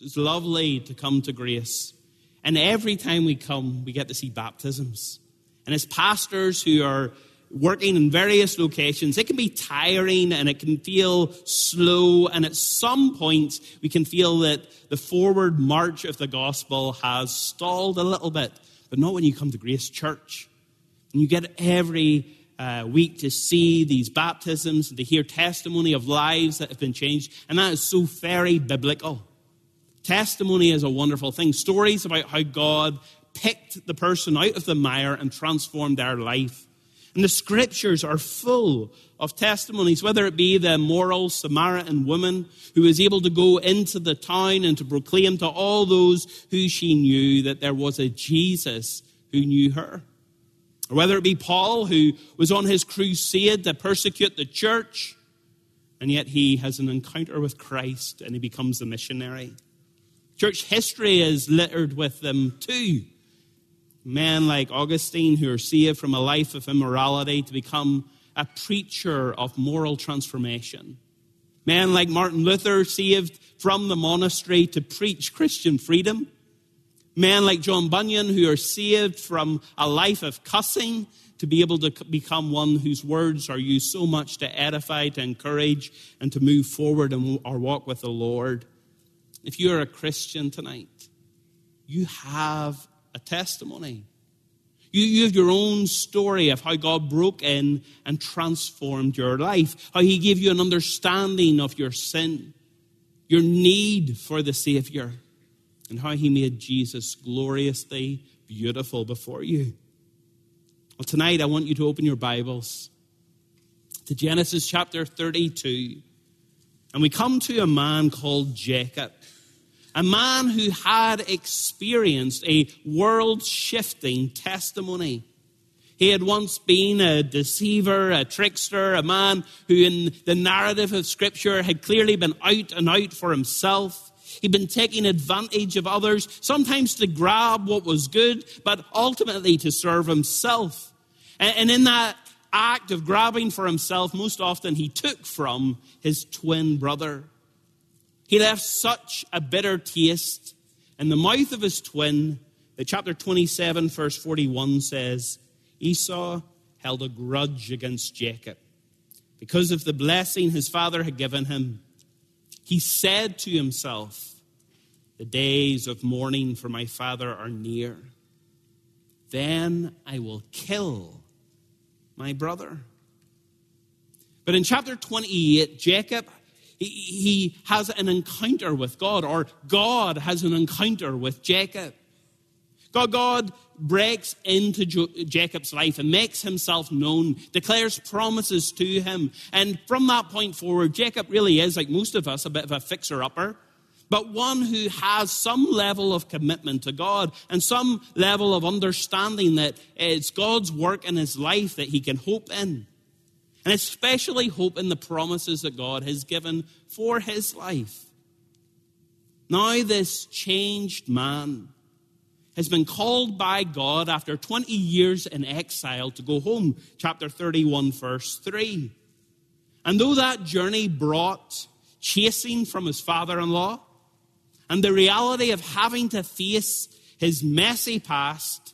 It's lovely to come to grace. And every time we come, we get to see baptisms. And as pastors who are working in various locations, it can be tiring and it can feel slow. And at some points, we can feel that the forward march of the gospel has stalled a little bit. But not when you come to Grace Church. And you get every uh, week to see these baptisms and to hear testimony of lives that have been changed. And that is so very biblical. Testimony is a wonderful thing. Stories about how God picked the person out of the mire and transformed their life. And the scriptures are full of testimonies, whether it be the moral Samaritan woman who was able to go into the town and to proclaim to all those who she knew that there was a Jesus who knew her. Or whether it be Paul who was on his crusade to persecute the church, and yet he has an encounter with Christ and he becomes a missionary. Church history is littered with them too men like Augustine who are saved from a life of immorality to become a preacher of moral transformation. Men like Martin Luther saved from the monastery to preach Christian freedom. Men like John Bunyan who are saved from a life of cussing to be able to become one whose words are used so much to edify, to encourage, and to move forward in our walk with the Lord. If you're a Christian tonight, you have a testimony. You, you have your own story of how God broke in and transformed your life, how He gave you an understanding of your sin, your need for the Savior, and how He made Jesus gloriously beautiful before you. Well, tonight I want you to open your Bibles to Genesis chapter 32. And we come to a man called Jacob a man who had experienced a world shifting testimony. He had once been a deceiver, a trickster, a man who, in the narrative of Scripture, had clearly been out and out for himself. He'd been taking advantage of others, sometimes to grab what was good, but ultimately to serve himself. And in that act of grabbing for himself, most often he took from his twin brother. He left such a bitter taste in the mouth of his twin that chapter 27, verse 41 says Esau held a grudge against Jacob because of the blessing his father had given him. He said to himself, The days of mourning for my father are near. Then I will kill my brother. But in chapter 28, Jacob he has an encounter with God, or God has an encounter with Jacob. God, God breaks into Jacob's life and makes himself known, declares promises to him. And from that point forward, Jacob really is, like most of us, a bit of a fixer upper, but one who has some level of commitment to God and some level of understanding that it's God's work in his life that he can hope in and especially hope in the promises that God has given for his life. Now, this changed man has been called by God after 20 years in exile to go home. Chapter 31, verse 3. And though that journey brought chasing from his father in law and the reality of having to face his messy past,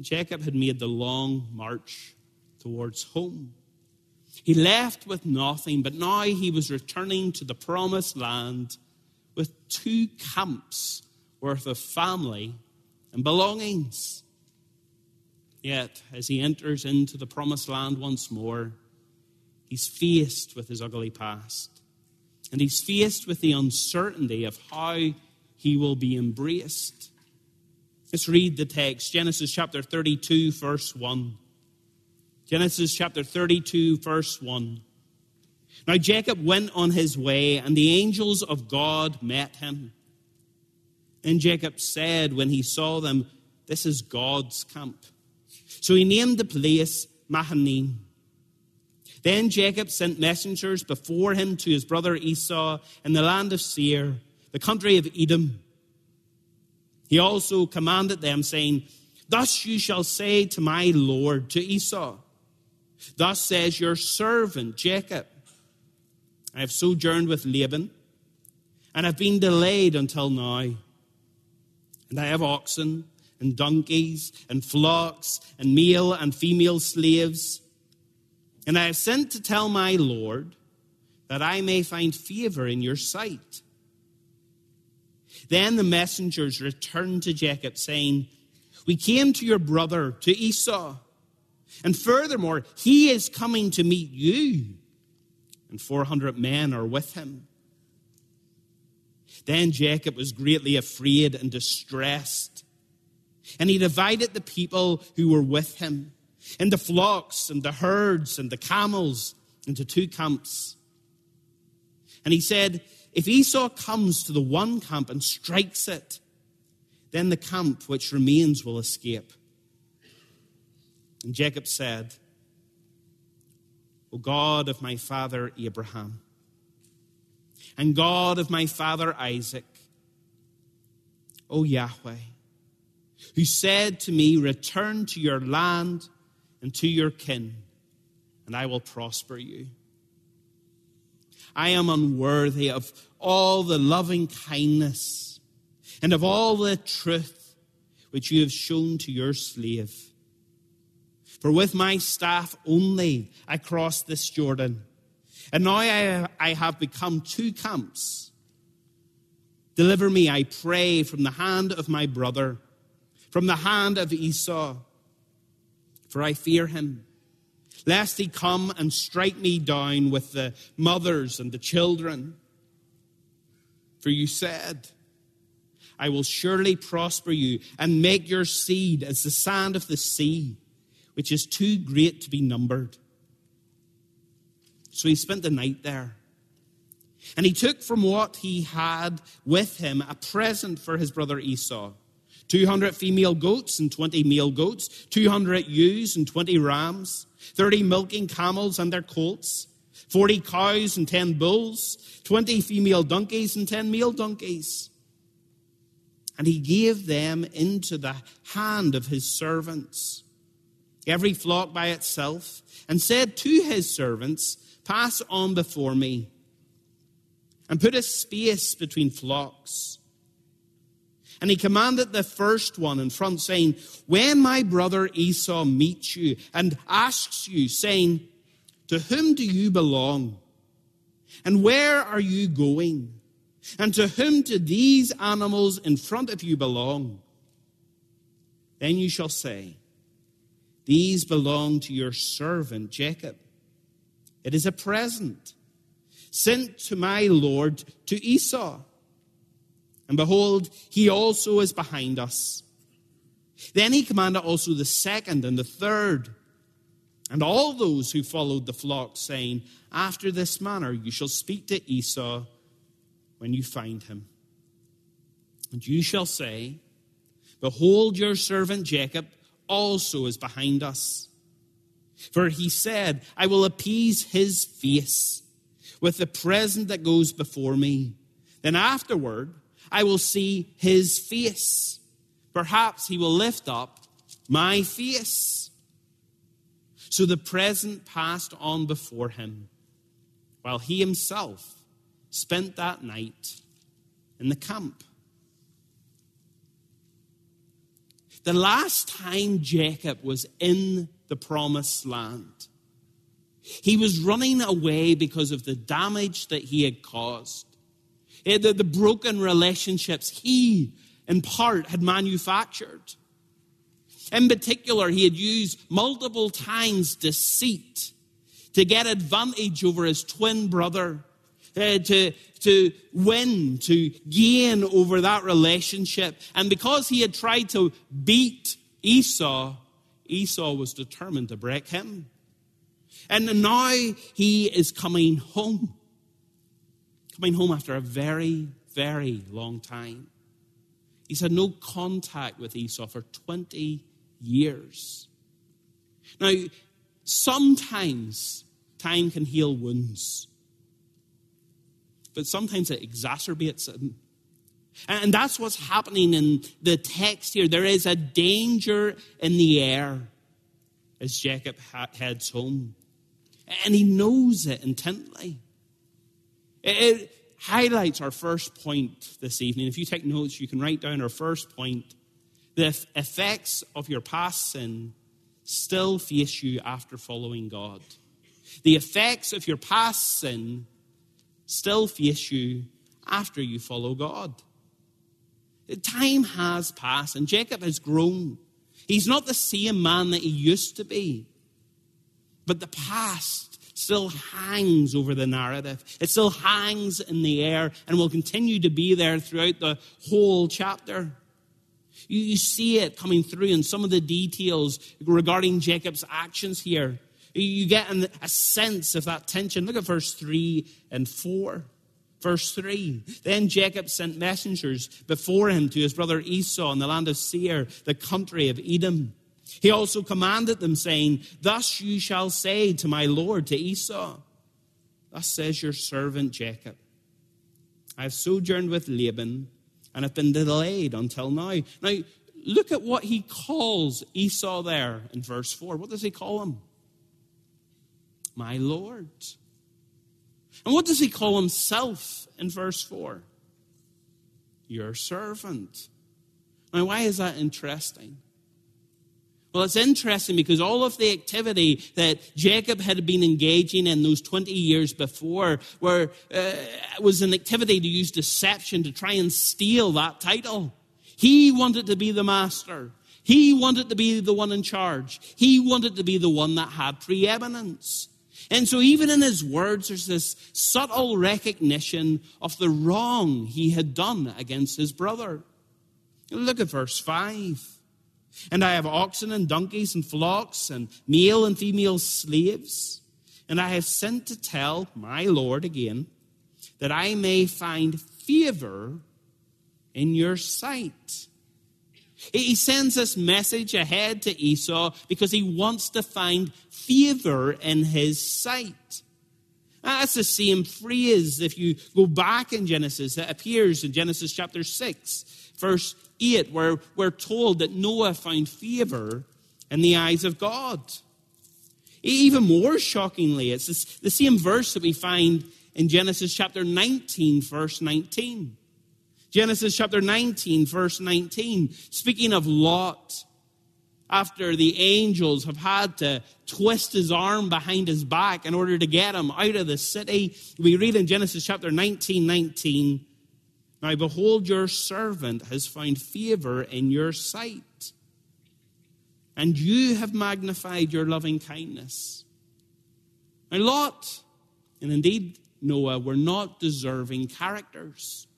Jacob had made the long march towards home. He left with nothing, but now he was returning to the promised land with two camps worth of family and belongings. Yet, as he enters into the promised land once more, he's faced with his ugly past. And he's faced with the uncertainty of how he will be embraced. Let's read the text Genesis chapter 32, verse 1. Genesis chapter 32, verse 1. Now Jacob went on his way, and the angels of God met him. And Jacob said when he saw them, This is God's camp. So he named the place Mahanaim. Then Jacob sent messengers before him to his brother Esau in the land of Seir, the country of Edom. He also commanded them, saying, Thus you shall say to my Lord, to Esau, Thus says your servant Jacob I have sojourned with Laban, and have been delayed until now. And I have oxen and donkeys and flocks and male and female slaves. And I have sent to tell my Lord that I may find favor in your sight. Then the messengers returned to Jacob, saying, We came to your brother, to Esau. And furthermore, he is coming to meet you, and 400 men are with him. Then Jacob was greatly afraid and distressed. And he divided the people who were with him and the flocks and the herds and the camels into two camps. And he said, If Esau comes to the one camp and strikes it, then the camp which remains will escape. And Jacob said, O God of my father Abraham, and God of my father Isaac, O Yahweh, who said to me, Return to your land and to your kin, and I will prosper you. I am unworthy of all the loving kindness and of all the truth which you have shown to your slave. For with my staff only I crossed this Jordan and now I, I have become two camps. Deliver me, I pray, from the hand of my brother, from the hand of Esau, for I fear him, lest he come and strike me down with the mothers and the children. For you said, I will surely prosper you and make your seed as the sand of the sea, which is too great to be numbered. So he spent the night there. And he took from what he had with him a present for his brother Esau 200 female goats and 20 male goats, 200 ewes and 20 rams, 30 milking camels and their colts, 40 cows and 10 bulls, 20 female donkeys and 10 male donkeys. And he gave them into the hand of his servants, every flock by itself, and said to his servants, Pass on before me and put a space between flocks. And he commanded the first one in front, saying, When my brother Esau meets you and asks you, saying, To whom do you belong? And where are you going? And to whom do these animals in front of you belong? Then you shall say, These belong to your servant Jacob. It is a present sent to my Lord to Esau. And behold, he also is behind us. Then he commanded also the second and the third, and all those who followed the flock, saying, After this manner you shall speak to Esau when you find him. And you shall say, Behold, your servant Jacob also is behind us. For he said, I will appease his face with the present that goes before me. Then afterward, I will see his face. Perhaps he will lift up my face. So the present passed on before him, while he himself spent that night in the camp. The last time Jacob was in the promised land. He was running away because of the damage that he had caused, eh, the, the broken relationships he, in part, had manufactured. In particular, he had used multiple times deceit to get advantage over his twin brother, to, to win, to gain over that relationship. And because he had tried to beat Esau, Esau was determined to break him. And now he is coming home. Coming home after a very, very long time. He's had no contact with Esau for 20 years. Now, sometimes time can heal wounds, but sometimes it exacerbates them. And that's what's happening in the text here. There is a danger in the air as Jacob heads home. And he knows it intently. It highlights our first point this evening. If you take notes, you can write down our first point. The effects of your past sin still face you after following God. The effects of your past sin still face you after you follow God. Time has passed, and Jacob has grown. He's not the same man that he used to be. But the past still hangs over the narrative. It still hangs in the air and will continue to be there throughout the whole chapter. You, see it coming through in some of the details regarding Jacob's actions here. You get a sense of that tension. Look at verse 3 and 4. Verse 3 Then Jacob sent messengers before him to his brother Esau in the land of Seir, the country of Edom. He also commanded them, saying, Thus you shall say to my lord, to Esau, Thus says your servant Jacob, I have sojourned with Laban and have been delayed until now. Now, look at what he calls Esau there in verse 4. What does he call him? My Lord. And what does he call himself in verse 4? Your servant. Now, why is that interesting? Well, it's interesting because all of the activity that Jacob had been engaging in those 20 years before were, uh, was an activity to use deception to try and steal that title. He wanted to be the master. He wanted to be the one in charge. He wanted to be the one that had preeminence. And so, even in his words, there's this subtle recognition of the wrong he had done against his brother. Look at verse 5. And I have oxen and donkeys and flocks and male and female slaves. And I have sent to tell my Lord again that I may find favor in your sight. He sends this message ahead to Esau because he wants to find favor in his sight. That's the same phrase if you go back in Genesis that appears in Genesis chapter 6, verse 8, where we're told that Noah found favor in the eyes of God. Even more shockingly, it's the same verse that we find in Genesis chapter 19, verse 19. Genesis chapter 19, verse 19, speaking of Lot, after the angels have had to twist his arm behind his back in order to get him out of the city, we read in Genesis chapter 19, 19, Now behold, your servant has found favor in your sight, and you have magnified your loving kindness. Now, Lot, and indeed Noah, were not deserving characters.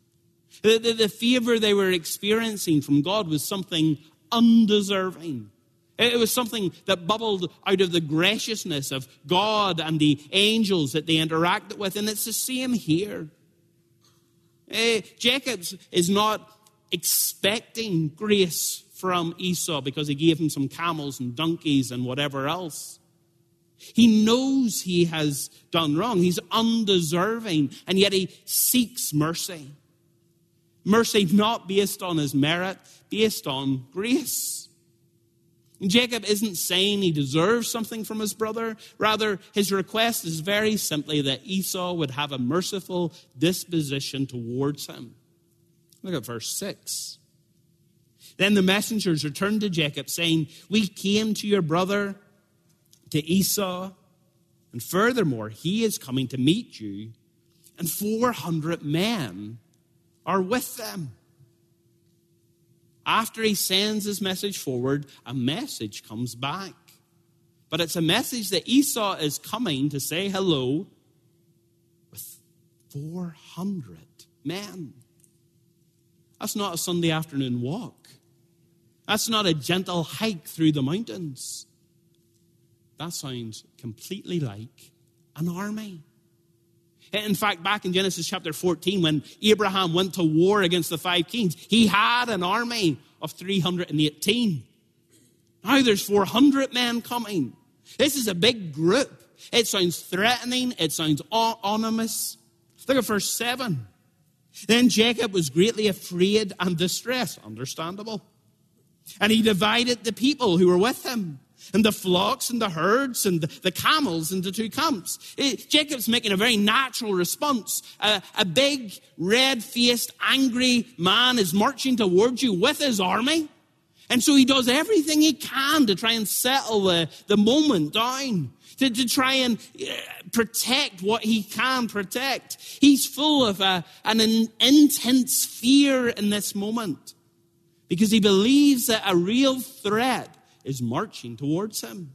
The, the, the favor they were experiencing from God was something undeserving. It was something that bubbled out of the graciousness of God and the angels that they interacted with. And it's the same here. Uh, Jacob is not expecting grace from Esau because he gave him some camels and donkeys and whatever else. He knows he has done wrong. He's undeserving, and yet he seeks mercy. Mercy not based on his merit, based on grace. And Jacob isn't saying he deserves something from his brother. Rather, his request is very simply that Esau would have a merciful disposition towards him. Look at verse 6. Then the messengers returned to Jacob, saying, We came to your brother, to Esau, and furthermore, he is coming to meet you, and 400 men are with them. After he sends his message forward, a message comes back. But it's a message that Esau is coming to say hello with 400 men. That's not a Sunday afternoon walk. That's not a gentle hike through the mountains. That sounds completely like an army. In fact, back in Genesis chapter 14, when Abraham went to war against the five kings, he had an army of 318. Now there's 400 men coming. This is a big group. It sounds threatening, it sounds ominous. Look at verse 7. Then Jacob was greatly afraid and distressed. Understandable. And he divided the people who were with him and the flocks and the herds and the camels into two camps. It, eh, Jacob's making a very natural response. Uh, a big, red faced, angry man is marching towards you with his army. And so he does everything he can to try and settle the, the moment down, to, to try and uh, protect what he can protect. He's full of a, an intense fear in this moment because he believes that a real threat is marching towards him.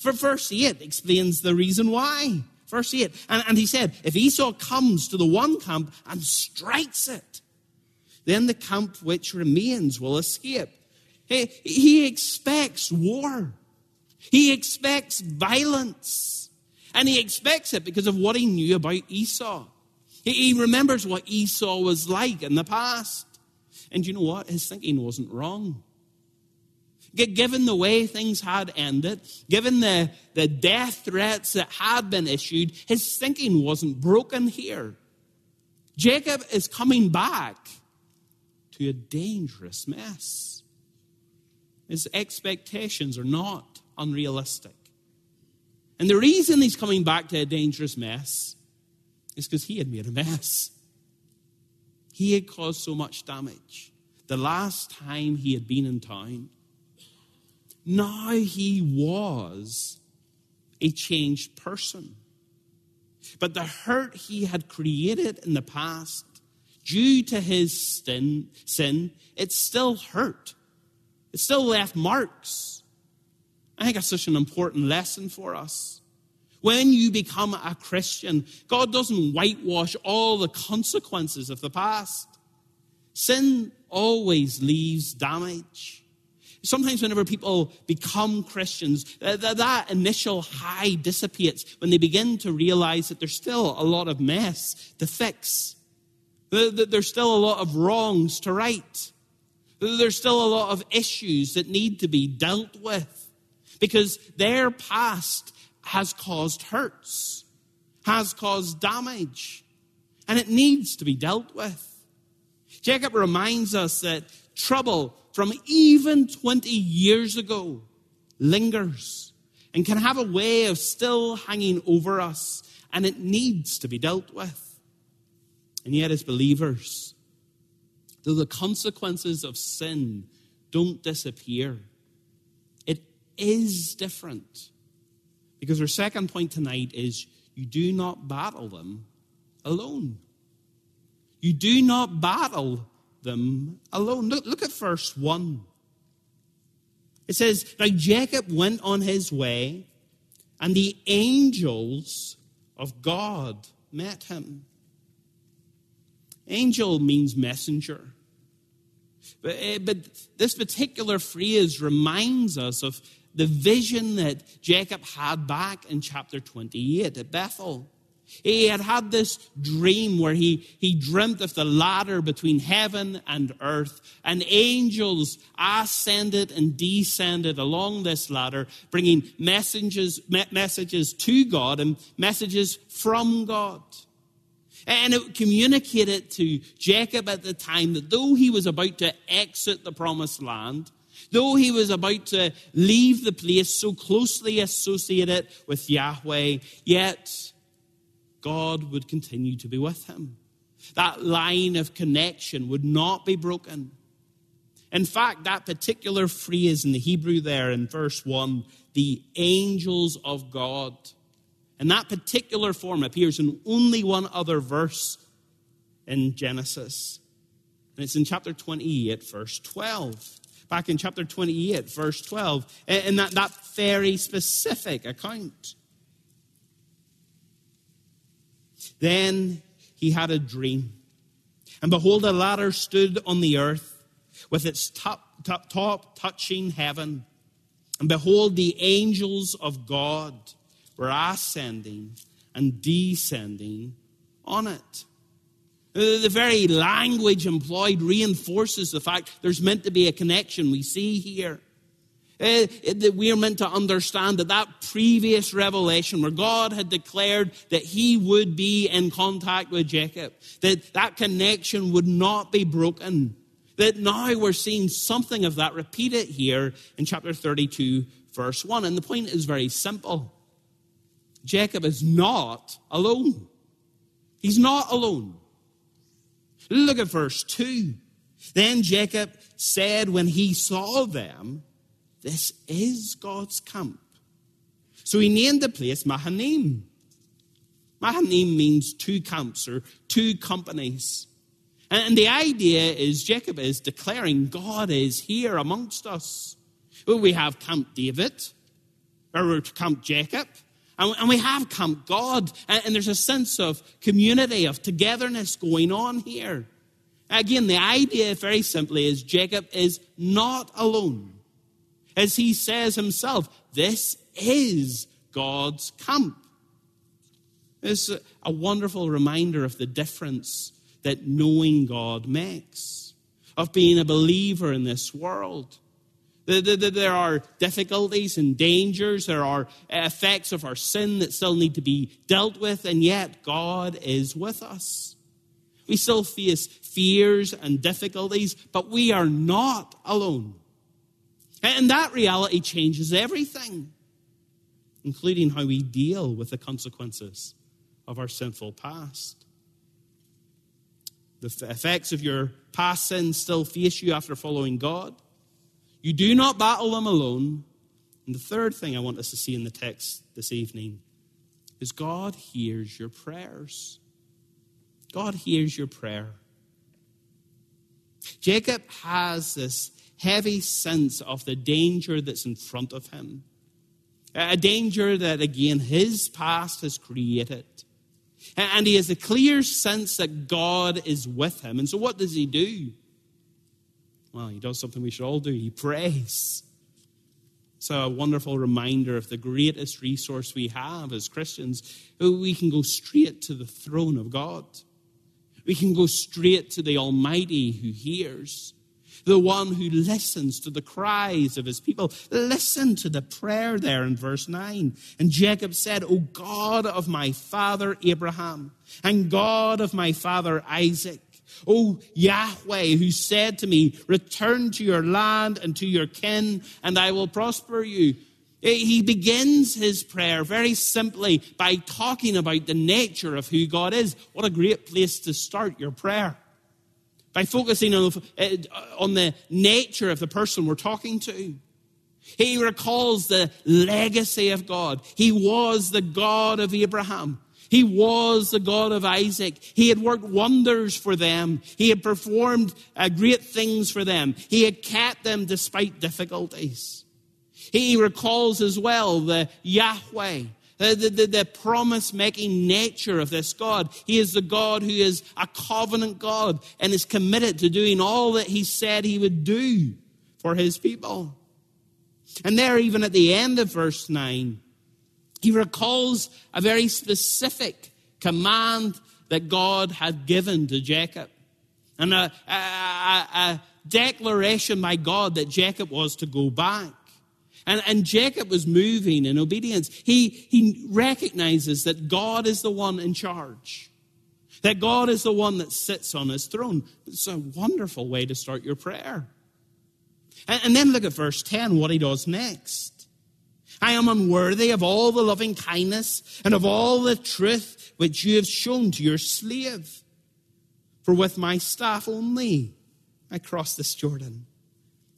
For verse 8 explains the reason why. Verse 8. And, and he said, if Esau comes to the one camp and strikes it, then the camp which remains will escape. He, he expects war. He expects violence. And he expects it because of what he knew about Esau. He, he remembers what Esau was like in the past. And you know what? His thinking wasn't wrong. Given the way things had ended, given the, the death threats that had been issued, his thinking wasn't broken here. Jacob is coming back to a dangerous mess. His expectations are not unrealistic. And the reason he's coming back to a dangerous mess is because he had made a mess. He had caused so much damage. The last time he had been in town, now he was a changed person. But the hurt he had created in the past, due to his sin, sin it still hurt. It still left marks. I think that's such an important lesson for us. When you become a Christian, God doesn't whitewash all the consequences of the past. Sin always leaves damage. Sometimes, whenever people become Christians, that initial high dissipates when they begin to realize that there's still a lot of mess to fix, that there's still a lot of wrongs to right, that there's still a lot of issues that need to be dealt with because their past has caused hurts, has caused damage, and it needs to be dealt with. Jacob reminds us that trouble from even 20 years ago lingers and can have a way of still hanging over us, and it needs to be dealt with. And yet, as believers, though the consequences of sin don't disappear, it is different. Because our second point tonight is you do not battle them alone. You do not battle them alone. Look, look at verse 1. It says, Now Jacob went on his way, and the angels of God met him. Angel means messenger. But, eh, but this particular phrase reminds us of the vision that Jacob had back in chapter 28 at Bethel. He had had this dream where he, he dreamt of the ladder between heaven and earth, and angels ascended and descended along this ladder, bringing messages, messages to God and messages from God. And it communicated to Jacob at the time that though he was about to exit the promised land, Though he was about to leave the place so closely associated with Yahweh, yet God would continue to be with him. That line of connection would not be broken. In fact, that particular phrase in the Hebrew there in verse 1, the angels of God, and that particular form appears in only one other verse in Genesis. And it's in chapter 28, verse 12 back in chapter 28, verse 12, in that, that very specific account. Then he had a dream. And behold, a ladder stood on the earth with its top, top, top touching heaven. And behold, the angels of God were ascending and descending on it. The very language employed reinforces the fact there's meant to be a connection we see here. Uh, that we are meant to understand that that previous revelation where God had declared that he would be in contact with Jacob, that that connection would not be broken. That now we're seeing something of that repeated here in chapter 32, verse 1. And the point is very simple Jacob is not alone. He's not alone. Look at verse 2. Then Jacob said when he saw them, This is God's camp. So he named the place Mahanaim. Mahanaim means two camps or two companies. And the idea is Jacob is declaring God is here amongst us. We have Camp David, or Camp Jacob, and we have Camp God. And there's a sense of community, of togetherness going on here. Again, the idea, very simply, is Jacob is not alone. As he says himself, this is God's camp. It's a wonderful reminder of the difference that knowing God makes, of being a believer in this world. There are difficulties and dangers, there are effects of our sin that still need to be dealt with, and yet God is with us. We still face fears and difficulties, but we are not alone. And that reality changes everything, including how we deal with the consequences of our sinful past. The effects of your past sins still face you after following God. You do not battle them alone. And the third thing I want us to see in the text this evening is God hears your prayers. God hears your prayer. Jacob has this heavy sense of the danger that's in front of him. A danger that, again, his past has created. And he has a clear sense that God is with him. And so, what does he do? Well, he does something we should all do he prays. It's a wonderful reminder of the greatest resource we have as Christians. Oh, we can go straight to the throne of God. We can go straight to the Almighty who hears the one who listens to the cries of his people. Listen to the prayer there in verse 9. And Jacob said, O God of my father Abraham, and God of my father Isaac, O Yahweh, who said to me, Return to your land and to your kin, and I will prosper you. Eh, he begins his prayer very simply by talking about the nature of who God is. What a great place to start your prayer by focusing on, uh, on the nature of the person we're talking to. He recalls the legacy of God. He was the God of Abraham. He was the God of Isaac. He had worked wonders for them. He had performed uh, great things for them. He had kept them despite difficulties. He recalls as well the Yahweh, Uh, the, the, the promise making nature of this God. He is the God who is a covenant God and is committed to doing all that he said he would do for his people. And there, even at the end of verse 9, he recalls a very specific command that God had given to Jacob. And a, a, a, a declaration by God that Jacob was to go back. And, and Jacob was moving in obedience. He, he recognizes that God is the one in charge, that God is the one that sits on his throne. It's a wonderful way to start your prayer. And, and then look at verse 10, what he does next. I am unworthy of all the loving kindness and of all the truth which you have shown to your slave. For with my staff only I crossed this Jordan.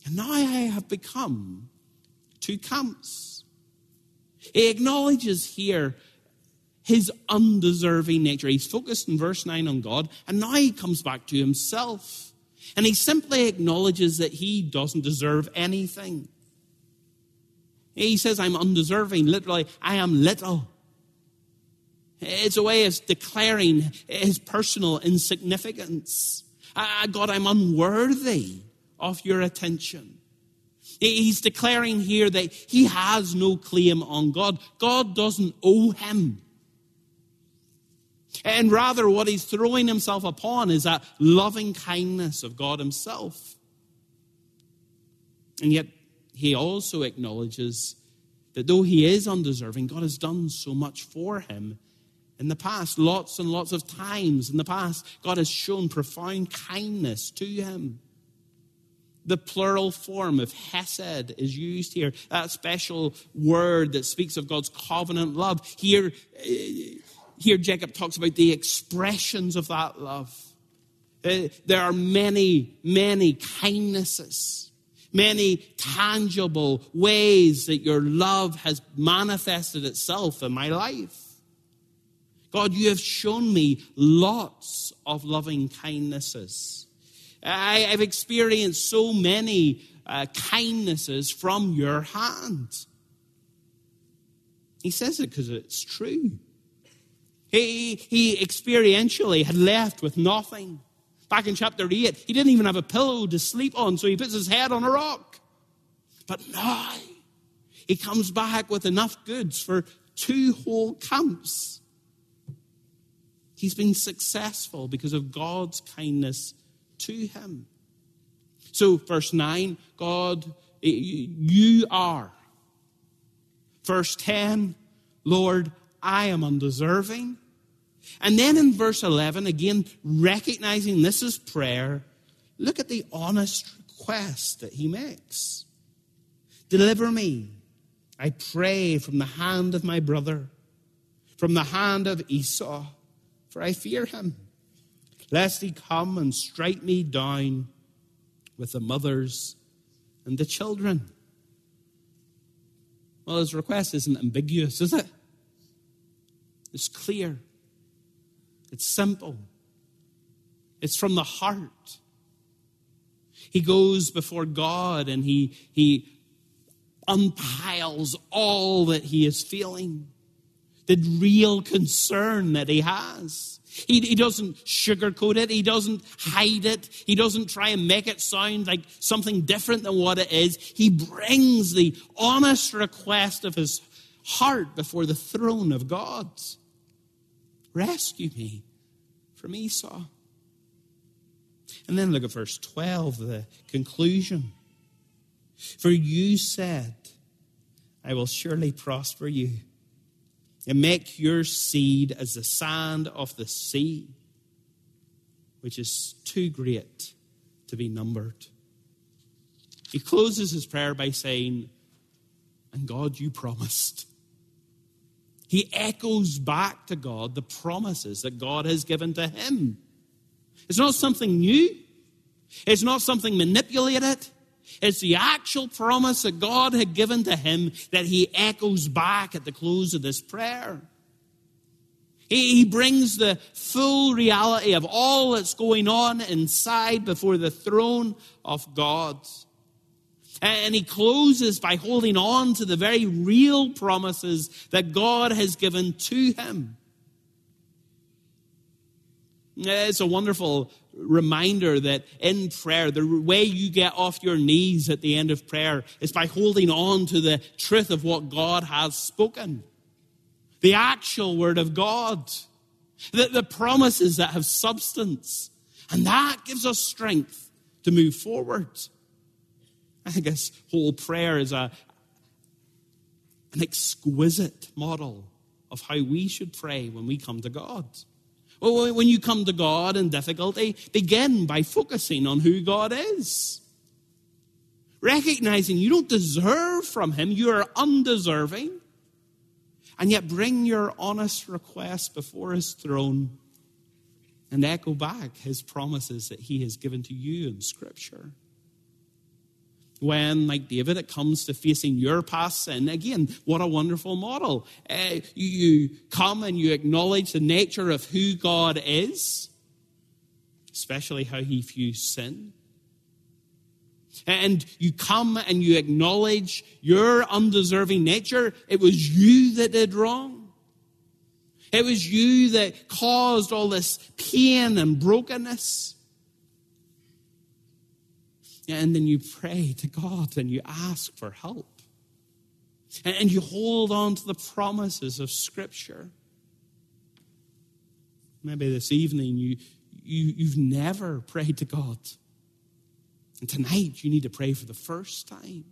And now I have become two camps. He acknowledges here his undeserving nature. He's focused in verse 9 on God, and now he comes back to himself. And he simply acknowledges that he doesn't deserve anything. He says, I'm undeserving. Literally, I am little. It's a way of declaring his personal insignificance. Ah, God, I'm unworthy of your attention. He's declaring here that he has no claim on God. God doesn't owe him. And rather, what he's throwing himself upon is that loving kindness of God himself. And yet, he also acknowledges that though he is undeserving, God has done so much for him in the past. Lots and lots of times in the past, God has shown profound kindness to him. The plural form of hesed is used here. That special word that speaks of God's covenant love. Here, eh, here Jacob talks about the expressions of that love. Uh, there are many, many kindnesses, many tangible ways that your love has manifested itself in my life. God, you have shown me lots of loving kindnesses. I, have experienced so many uh, kindnesses from your hand. He says it because it's true. He, he experientially had left with nothing. Back in chapter 8, he didn't even have a pillow to sleep on, so he puts his head on a rock. But now, he comes back with enough goods for two whole camps. He's been successful because of God's kindness to him. So, verse 9, God, eh, you are. Verse 10, Lord, I am undeserving. And then in verse 11, again, recognizing this is prayer, look at the honest request that he makes Deliver me, I pray, from the hand of my brother, from the hand of Esau, for I fear him, lest he come and strike me down with the mothers and the children. Well, his request isn't ambiguous, is it? It's clear. It's simple, it's from the heart. He goes before God and he, he unpiles all that he is feeling, the real concern that he has. He, he doesn't sugarcoat it. He doesn't hide it. He doesn't try and make it sound like something different than what it is. He brings the honest request of his heart before the throne of God. Rescue me from Esau. And then look at verse 12, the conclusion. For you said, I will surely prosper you and make your seed as the sand of the sea, which is too great to be numbered. He closes his prayer by saying, And God, you promised. He echoes back to God the promises that God has given to him. It's not something new, it's not something manipulated. It's the actual promise that God had given to him that he echoes back at the close of this prayer. He brings the full reality of all that's going on inside before the throne of God. And he closes by holding on to the very real promises that God has given to him. It's a wonderful reminder that in prayer, the way you get off your knees at the end of prayer is by holding on to the truth of what God has spoken. The actual word of God. The, the promises that have substance. And that gives us strength to move forward. I think this whole prayer is a, an exquisite model of how we should pray when we come to God. Well, when you come to God in difficulty, begin by focusing on who God is. Recognizing you don't deserve from Him, you are undeserving. And yet bring your honest request before His throne and echo back His promises that He has given to you in Scripture when, like David, it comes to facing your past sin, again, what a wonderful model. Uh, you, you come and you acknowledge the nature of who God is, especially how he views sin. And you come and you acknowledge your undeserving nature. It was you that did wrong. It was you that caused all this pain and brokenness. And then you pray to God and you ask for help. And you hold on to the promises of Scripture. Maybe this evening you, you, you've never prayed to God. And tonight you need to pray for the first time.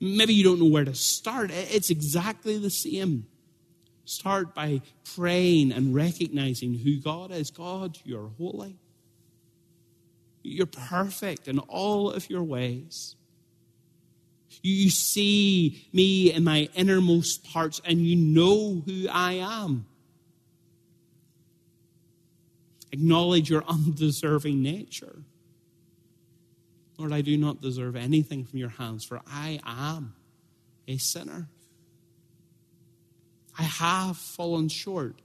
Maybe you don't know where to start. It's exactly the same. Start by praying and recognizing who God is. God, you're holy. You're perfect in all of your ways. You see me in my innermost parts and you know who I am. Acknowledge your undeserving nature. Lord, I do not deserve anything from your hands, for I am a sinner. I have fallen short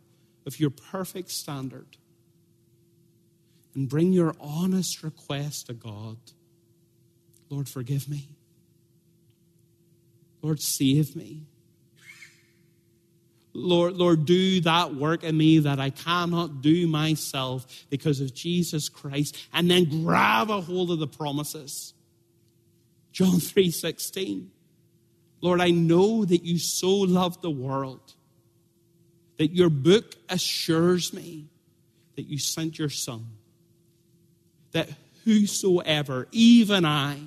of your perfect standard. And bring your honest request to God Lord, forgive me. Lord, save me. Lord, Lord, do that work in me that I cannot do myself because of Jesus Christ, and then grab a hold of the promises. John 3:16. Lord, I know that you so love the world that your book assures me that you sent your son. That whosoever, even I,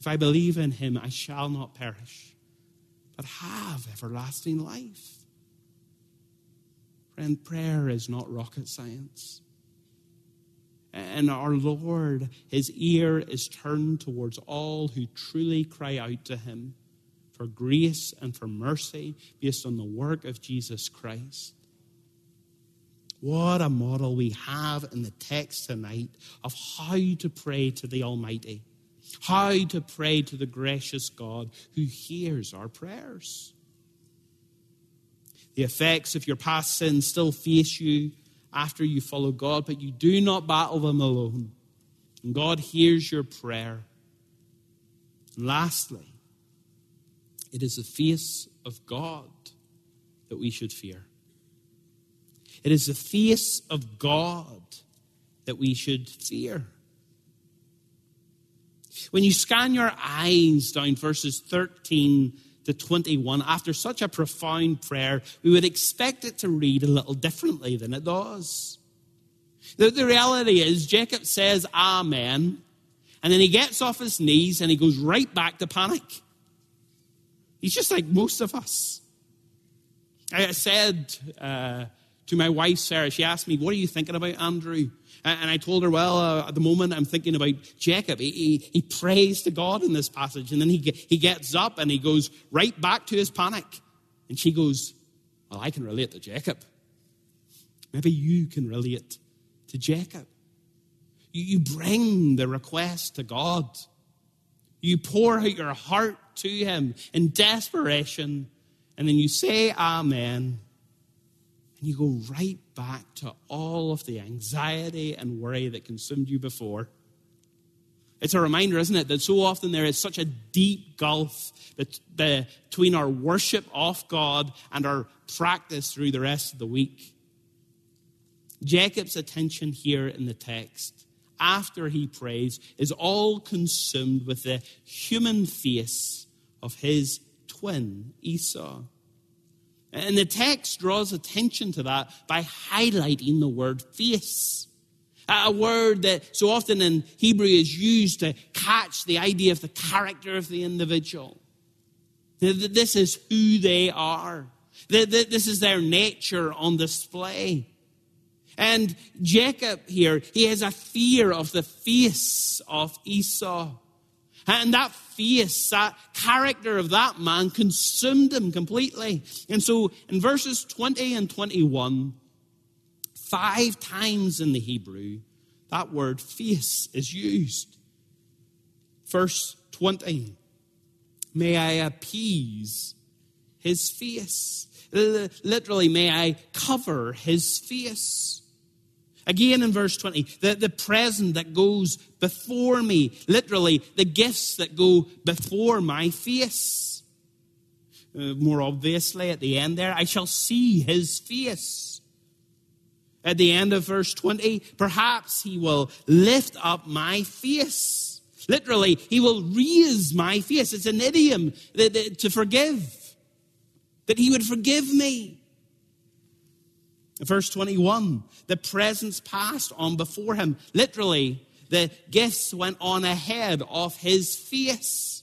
if I believe in him, I shall not perish but have everlasting life. Friend, prayer is not rocket science. And our Lord, his ear is turned towards all who truly cry out to him for grace and for mercy based on the work of Jesus Christ. What a model we have in the text tonight of how to pray to the Almighty how to pray to the gracious God who hears our prayers. The effects of your past sins still face you after you follow God, but you do not battle them alone. And God hears your prayer. And lastly, it is the face of God that we should fear. It is the face of God that we should fear. When you scan your eyes down verses 13 to 21, after such a profound prayer, we would expect it to read a little differently than it does. The, the reality is, Jacob says, Amen, and then he gets off his knees and he goes right back to panic. He's just like most of us. I said uh, to my wife, Sarah, she asked me, What are you thinking about, Andrew? And I told her, well, uh, at the moment I'm thinking about Jacob. He, he, he, prays to God in this passage, and then he, he gets up and he goes right back to his panic. And she goes, well, I can relate to Jacob. Maybe you can relate to Jacob. You, you bring the request to God. You pour out your heart to him in desperation, and then you say amen and you go right back to all of the anxiety and worry that consumed you before. It's a reminder, isn't it, that so often there is such a deep gulf between our worship of God and our practice through the rest of the week. Jacob's attention here in the text, after he prays, is all consumed with the human face of his twin, Esau. And the text draws attention to that by highlighting the word face. A word that so often in Hebrew is used to catch the idea of the character of the individual. This is who they are. This is their nature on display. And Jacob here, he has a fear of the face of Esau. And that face, that character of that man consumed him completely. And so in verses 20 and 21, five times in the Hebrew, that word face is used. Verse 20, may I appease his face. Literally, may I cover his face. Again in verse 20, the, the present that goes before me, literally, the gifts that go before my face. Uh, more obviously, at the end there, I shall see his face. At the end of verse 20, perhaps he will lift up my face. Literally, he will raise my face. It's an idiom that, that, to forgive, that he would forgive me. Verse 21 the presence passed on before him. Literally, the gifts went on ahead of his face.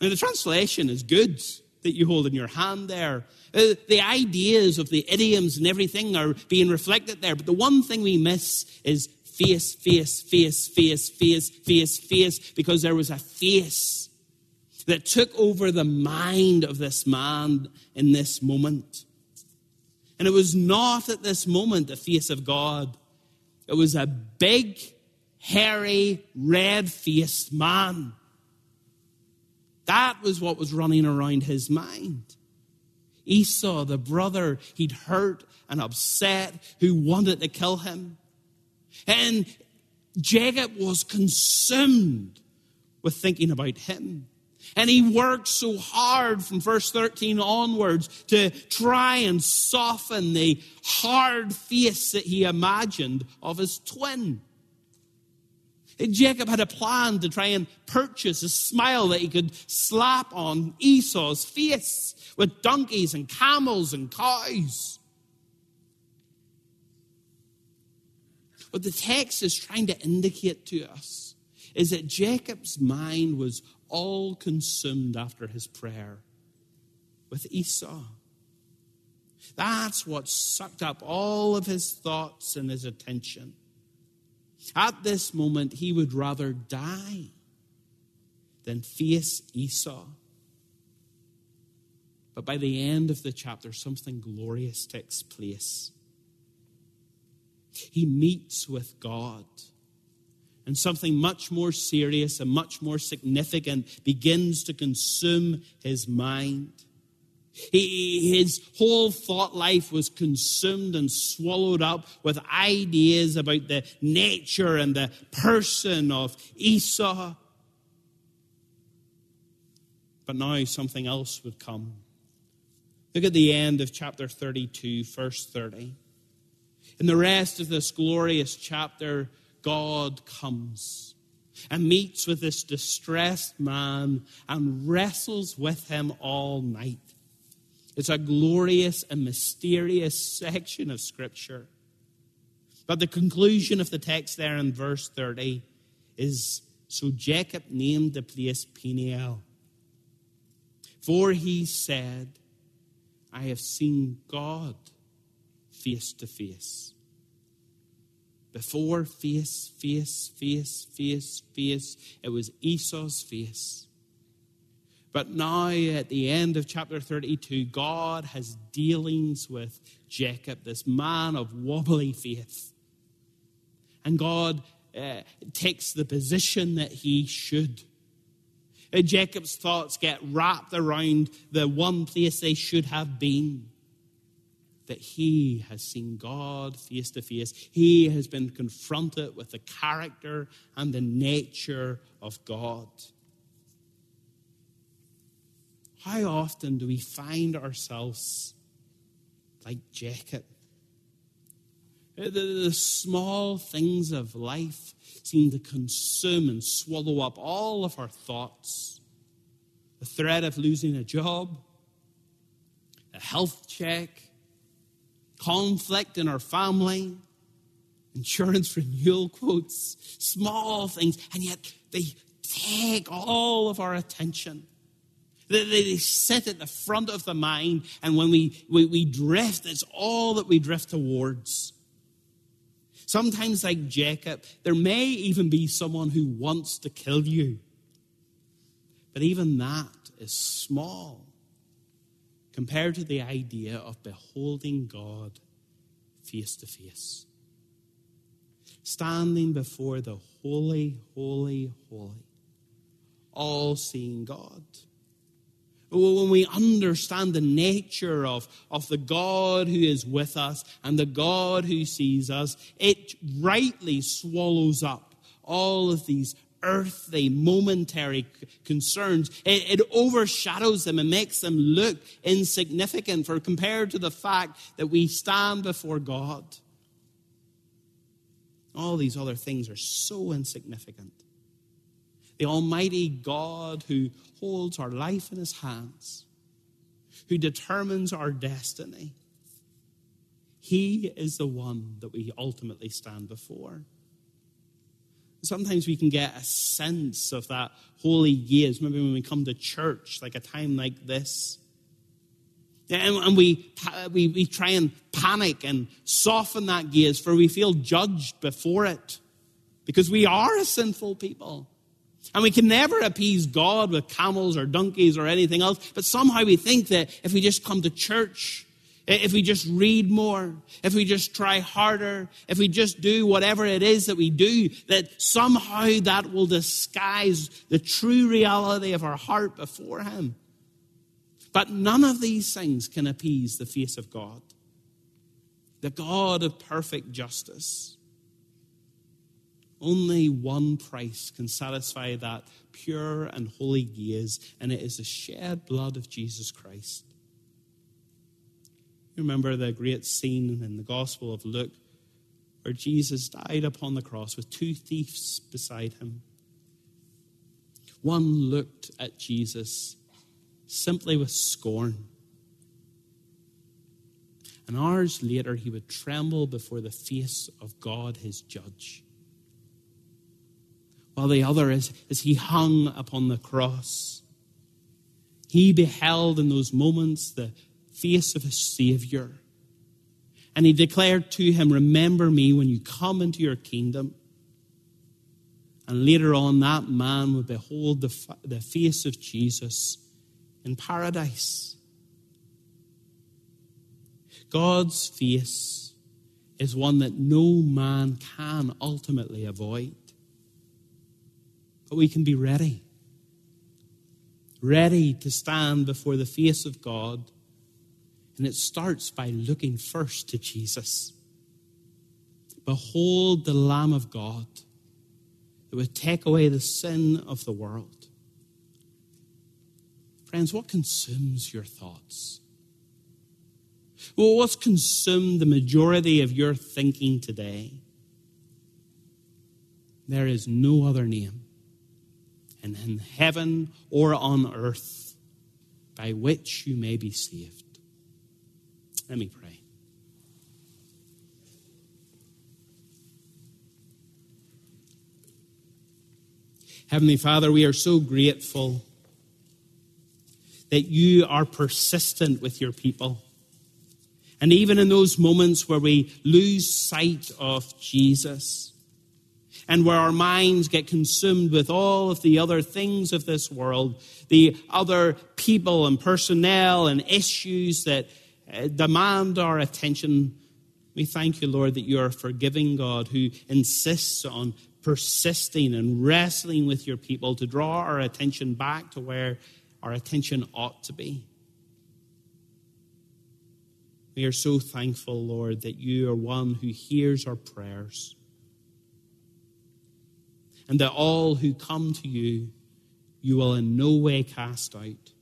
Now, the translation is good. that you hold in your hand there. Uh, the ideas of the idioms and everything are being reflected there. But the one thing we miss is face, face, face, face, face, face, face, because there was a face that took over the mind of this man in this moment. And it was not at this moment the face of God, it was a big, hairy, red faced man. That was what was running around his mind. Esau, the brother he'd hurt and upset, who wanted to kill him. And Jacob was consumed with thinking about him. And he worked so hard from verse 13 onwards to try and soften the hard face that he imagined of his twin. Jacob had a plan to try and purchase a smile that he could slap on Esau's face with donkeys and camels and cows. What the text is trying to indicate to us is that Jacob's mind was all consumed after his prayer with Esau. That's what sucked up all of his thoughts and his attention. At this moment, he would rather die than face Esau. But by the end of the chapter, something glorious takes place. He meets with God and something much more serious and much more significant begins to consume his mind. He, his whole thought life was consumed and swallowed up with ideas about the nature and the person of Esau. But now something else would come. Look at the end of chapter 32, verse 30. In the rest of this glorious chapter, God comes and meets with this distressed man and wrestles with him all night. It's a glorious and mysterious section of Scripture. But the conclusion of the text there in verse 30 is So Jacob named the place Peniel. For he said, I have seen God face to face. Before, face, face, face, face, face. It was Esau's face. But now, at the end of chapter 32, God has dealings with Jacob, this man of wobbly faith. And God uh, takes the position that he should. Uh, Jacob's thoughts get wrapped around the one place they should have been that he has seen God face to face. He has been confronted with the character and the nature of God. How often do we find ourselves like Jacob? The, the, small things of life seem to consume and swallow up all of our thoughts. The threat of losing a job, a health check, conflict in our family, insurance renewal quotes, small things, and yet they take all of our attention. They, they, sit at the front of the mind, and when we, we, we drift, it's all that we drift towards. Sometimes, like Jacob, there may even be someone who wants to kill you. But even that is small compared to the idea of beholding God face to face. Standing before the holy, holy, holy, all seeing God. When we understand the nature of, of the God who is with us and the God who sees us, it rightly swallows up all of these earthly, momentary concerns. It, it, overshadows them and makes them look insignificant for compared to the fact that we stand before God. All these other things are so insignificant. The Almighty God who holds our life in His hands, who determines our destiny, He is the one that we ultimately stand before. Sometimes we can get a sense of that holy gaze. Maybe when we come to church, like a time like this, And, and we, we, we try and panic and soften that gaze, for we feel judged before it because we are a sinful people. And we can never appease God with camels or donkeys or anything else, but somehow we think that if we just come to church, if we just read more, if we just try harder, if we just do whatever it is that we do, that somehow that will disguise the true reality of our heart before Him. But none of these things can appease the face of God, the God of perfect justice. Only one price can satisfy that pure and holy gaze, and it is the shed blood of Jesus Christ. You remember the great scene in the Gospel of Luke where Jesus died upon the cross with two thieves beside him. One looked at Jesus simply with scorn. And hours later, he would tremble before the face of God, his judge while the other, as, as he hung upon the cross, he beheld in those moments the face of his Savior. And he declared to him, Remember me when you come into your kingdom. And later on, that man would behold the, the face of Jesus in paradise. God's face is one that no man can ultimately avoid but we can be ready. Ready to stand before the face of God. And it starts by looking first to Jesus. Behold the Lamb of God that would take away the sin of the world. Friends, what consumes your thoughts? Well, what's consumed the majority of your thinking today? There is no other name and in heaven or on earth by which you may be saved. Let me pray. Heavenly Father, we are so grateful that you are persistent with your people. And even in those moments where we lose sight of Jesus, and where our minds get consumed with all of the other things of this world, the other people and personnel and issues that Uh, demand our attention. We thank you, Lord, that you are a forgiving God who insists on persisting and wrestling with your people to draw our attention back to where our attention ought to be. We are so thankful, Lord, that you are one who hears our prayers and that all who come to you, you will in no way cast out.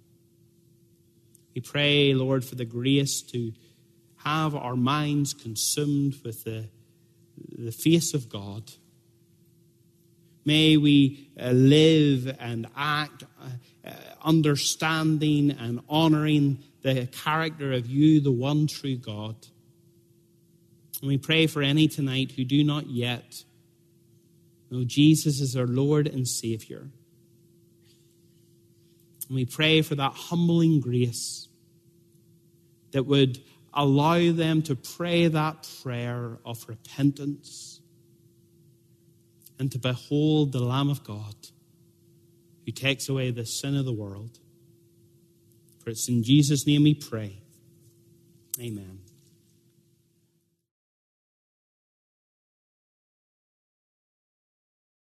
We pray, Lord, for the grace to have our minds consumed with the, the face of God. May we uh, live and act uh, understanding and honoring the character of you, the one true God. And we pray for any tonight who do not yet know Jesus is our Lord and Savior. And we pray for that humbling grace that would allow them to pray that prayer of repentance and to behold the Lamb of God who takes away the sin of the world. For it's in Jesus' name we pray. Amen.